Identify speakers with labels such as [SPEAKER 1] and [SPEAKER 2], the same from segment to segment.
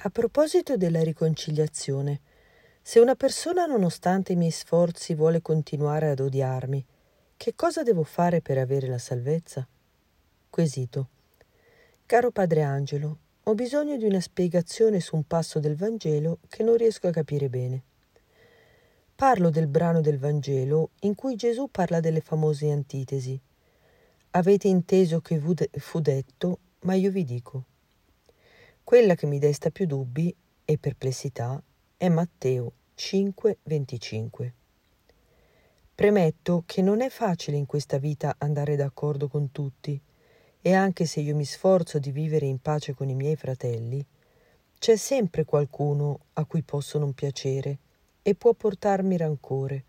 [SPEAKER 1] A proposito della riconciliazione, se una persona nonostante i miei sforzi vuole continuare ad odiarmi, che cosa devo fare per avere la salvezza? Quesito. Caro Padre Angelo, ho bisogno di una spiegazione su un passo del Vangelo che non riesco a capire bene. Parlo del brano del Vangelo in cui Gesù parla delle famose antitesi. Avete inteso che fu detto, ma io vi dico. Quella che mi desta più dubbi e perplessità è Matteo 5:25. Premetto che non è facile in questa vita andare d'accordo con tutti e anche se io mi sforzo di vivere in pace con i miei fratelli, c'è sempre qualcuno a cui posso non piacere e può portarmi rancore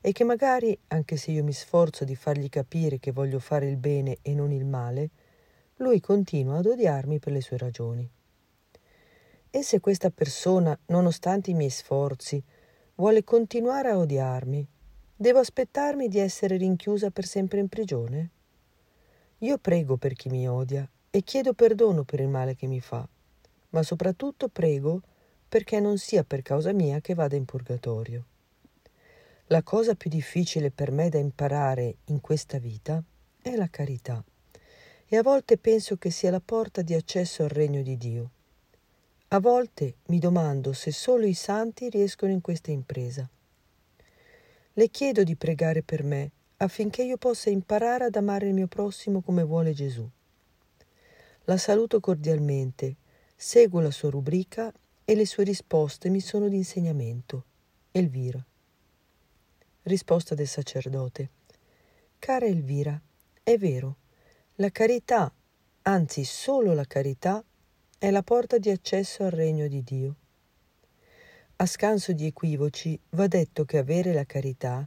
[SPEAKER 1] e che magari, anche se io mi sforzo di fargli capire che voglio fare il bene e non il male, lui continua ad odiarmi per le sue ragioni. E se questa persona, nonostante i miei sforzi, vuole continuare a odiarmi, devo aspettarmi di essere rinchiusa per sempre in prigione? Io prego per chi mi odia e chiedo perdono per il male che mi fa, ma soprattutto prego perché non sia per causa mia che vada in purgatorio. La cosa più difficile per me da imparare in questa vita è la carità e a volte penso che sia la porta di accesso al regno di Dio. A volte mi domando se solo i santi riescono in questa impresa. Le chiedo di pregare per me affinché io possa imparare ad amare il mio prossimo come vuole Gesù. La saluto cordialmente, seguo la sua rubrica e le sue risposte mi sono di insegnamento. Elvira. Risposta del sacerdote. Cara Elvira, è vero, la carità, anzi solo la carità, è la porta di accesso al regno di Dio. A scanso di equivoci va detto che avere la carità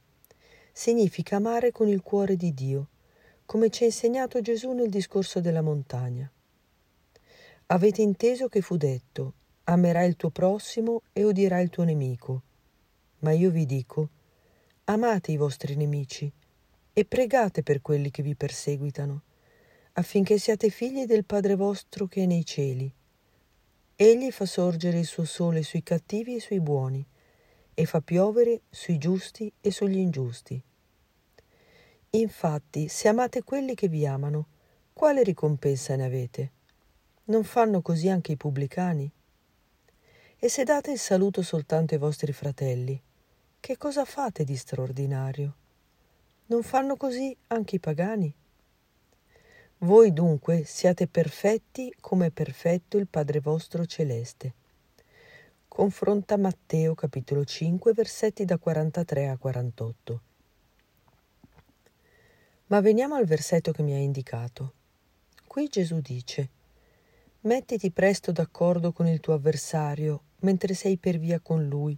[SPEAKER 1] significa amare con il cuore di Dio, come ci ha insegnato Gesù nel discorso della montagna. Avete inteso che fu detto, amerai il tuo prossimo e odierai il tuo nemico. Ma io vi dico, amate i vostri nemici e pregate per quelli che vi perseguitano, affinché siate figli del Padre vostro che è nei cieli Egli fa sorgere il suo sole sui cattivi e sui buoni, e fa piovere sui giusti e sugli ingiusti. Infatti, se amate quelli che vi amano, quale ricompensa ne avete? Non fanno così anche i pubblicani? E se date il saluto soltanto ai vostri fratelli, che cosa fate di straordinario? Non fanno così anche i pagani? Voi dunque siate perfetti come è perfetto il Padre vostro celeste. Confronta Matteo capitolo 5 versetti da 43 a 48. Ma veniamo al versetto che mi ha indicato. Qui Gesù dice, Mettiti presto d'accordo con il tuo avversario mentre sei per via con lui,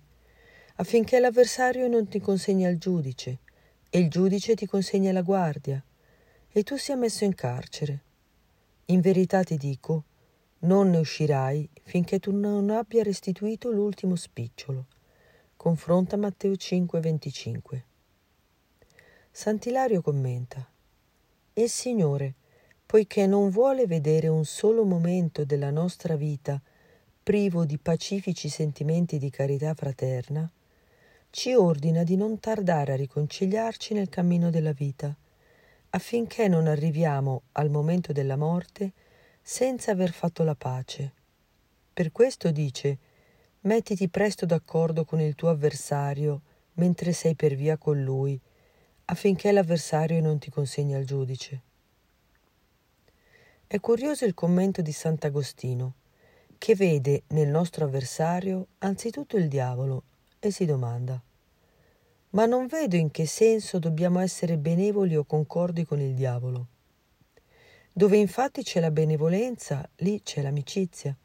[SPEAKER 1] affinché l'avversario non ti consegni al giudice e il giudice ti consegni alla guardia e tu sia messo in carcere. In verità ti dico, non ne uscirai finché tu non abbia restituito l'ultimo spicciolo. Confronta Matteo 5:25. Sant'Ilario commenta: Il Signore, poiché non vuole vedere un solo momento della nostra vita privo di pacifici sentimenti di carità fraterna, ci ordina di non tardare a riconciliarci nel cammino della vita affinché non arriviamo al momento della morte senza aver fatto la pace. Per questo dice, mettiti presto d'accordo con il tuo avversario mentre sei per via con lui, affinché l'avversario non ti consegni al giudice. È curioso il commento di Sant'Agostino, che vede nel nostro avversario anzitutto il diavolo e si domanda ma non vedo in che senso dobbiamo essere benevoli o concordi con il diavolo. Dove infatti c'è la benevolenza, lì c'è l'amicizia,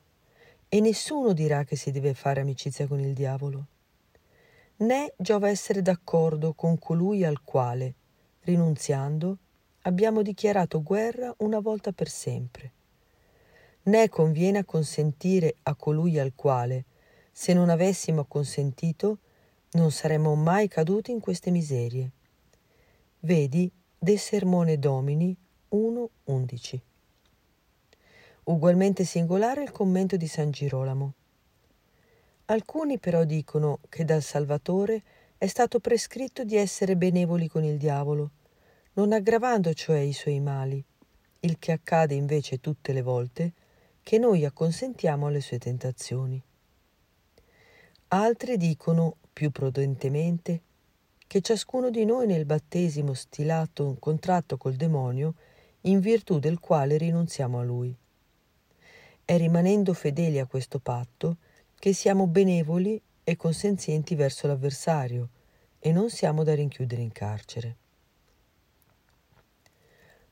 [SPEAKER 1] e nessuno dirà che si deve fare amicizia con il diavolo. Né giova essere d'accordo con colui al quale, rinunziando, abbiamo dichiarato guerra una volta per sempre. Né conviene acconsentire a colui al quale, se non avessimo acconsentito, non saremmo mai caduti in queste miserie. Vedi De Sermone Domini 1.11. Ugualmente singolare il commento di San Girolamo. Alcuni però dicono che dal Salvatore è stato prescritto di essere benevoli con il diavolo, non aggravando cioè i suoi mali, il che accade invece tutte le volte che noi acconsentiamo alle sue tentazioni. Altri dicono, più prudentemente, che ciascuno di noi nel battesimo stilato un contratto col demonio in virtù del quale rinunziamo a lui. È rimanendo fedeli a questo patto che siamo benevoli e consenzienti verso l'avversario e non siamo da rinchiudere in carcere.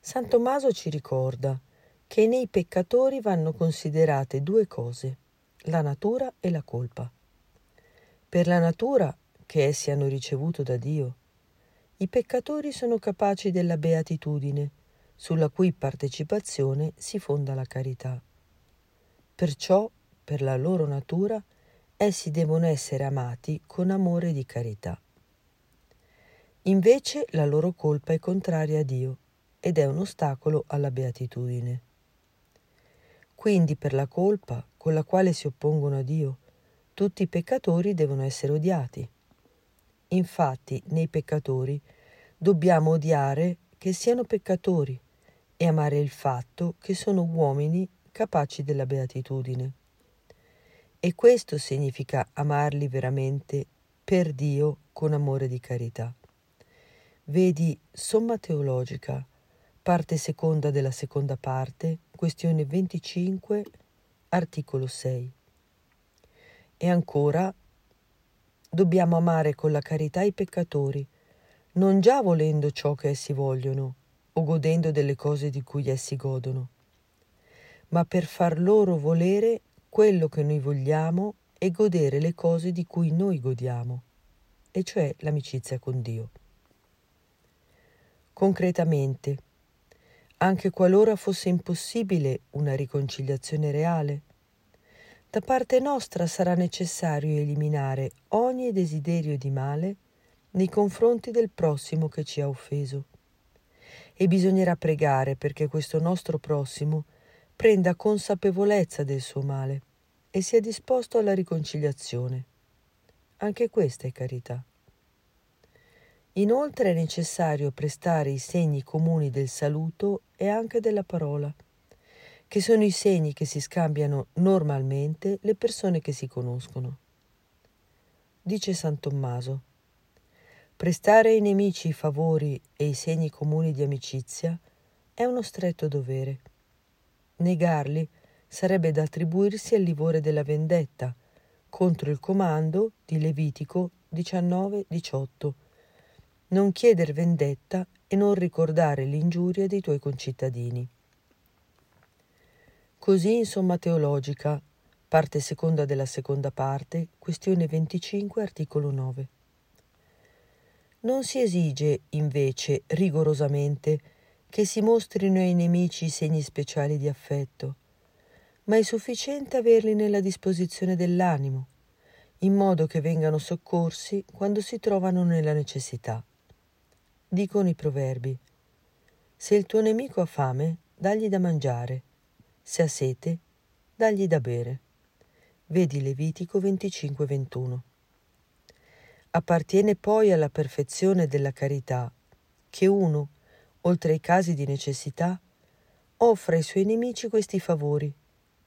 [SPEAKER 1] San Tommaso ci ricorda che nei peccatori vanno considerate due cose, la natura e la colpa. Per la natura che essi hanno ricevuto da Dio, i peccatori sono capaci della beatitudine, sulla cui partecipazione si fonda la carità. Perciò, per la loro natura, essi devono essere amati con amore di carità. Invece la loro colpa è contraria a Dio ed è un ostacolo alla beatitudine. Quindi per la colpa con la quale si oppongono a Dio, tutti i peccatori devono essere odiati. Infatti nei peccatori dobbiamo odiare che siano peccatori e amare il fatto che sono uomini capaci della beatitudine. E questo significa amarli veramente per Dio con amore di carità. Vedi Somma Teologica, parte seconda della seconda parte, questione 25, articolo 6. E ancora, dobbiamo amare con la carità i peccatori, non già volendo ciò che essi vogliono, o godendo delle cose di cui essi godono, ma per far loro volere quello che noi vogliamo e godere le cose di cui noi godiamo, e cioè l'amicizia con Dio. Concretamente, anche qualora fosse impossibile una riconciliazione reale, da parte nostra sarà necessario eliminare ogni desiderio di male nei confronti del prossimo che ci ha offeso. E bisognerà pregare perché questo nostro prossimo prenda consapevolezza del suo male e sia disposto alla riconciliazione. Anche questa è carità. Inoltre è necessario prestare i segni comuni del saluto e anche della parola che sono i segni che si scambiano normalmente le persone che si conoscono. Dice San Tommaso, prestare ai nemici i favori e i segni comuni di amicizia è uno stretto dovere. Negarli sarebbe da attribuirsi al livore della vendetta contro il comando di Levitico 19-18. Non chieder vendetta e non ricordare l'ingiuria dei tuoi concittadini. Così in somma teologica, parte seconda della seconda parte, questione 25, articolo 9. Non si esige, invece, rigorosamente che si mostrino ai nemici segni speciali di affetto, ma è sufficiente averli nella disposizione dell'animo, in modo che vengano soccorsi quando si trovano nella necessità. Dicono i proverbi, se il tuo nemico ha fame, dagli da mangiare se ha sete, dagli da bere. Vedi Levitico 25-21. Appartiene poi alla perfezione della carità che uno, oltre ai casi di necessità, offre ai suoi nemici questi favori,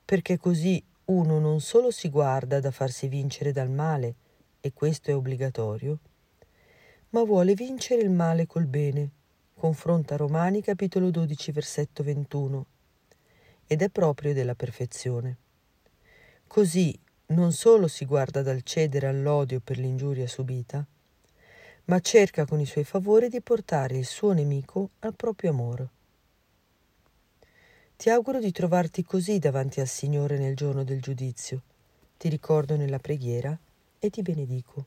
[SPEAKER 1] perché così uno non solo si guarda da farsi vincere dal male, e questo è obbligatorio, ma vuole vincere il male col bene. Confronta Romani capitolo 12 versetto 21 ed è proprio della perfezione. Così non solo si guarda dal cedere all'odio per l'ingiuria subita, ma cerca con i suoi favori di portare il suo nemico al proprio amore. Ti auguro di trovarti così davanti al Signore nel giorno del giudizio. Ti ricordo nella preghiera e ti benedico.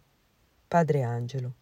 [SPEAKER 1] Padre Angelo.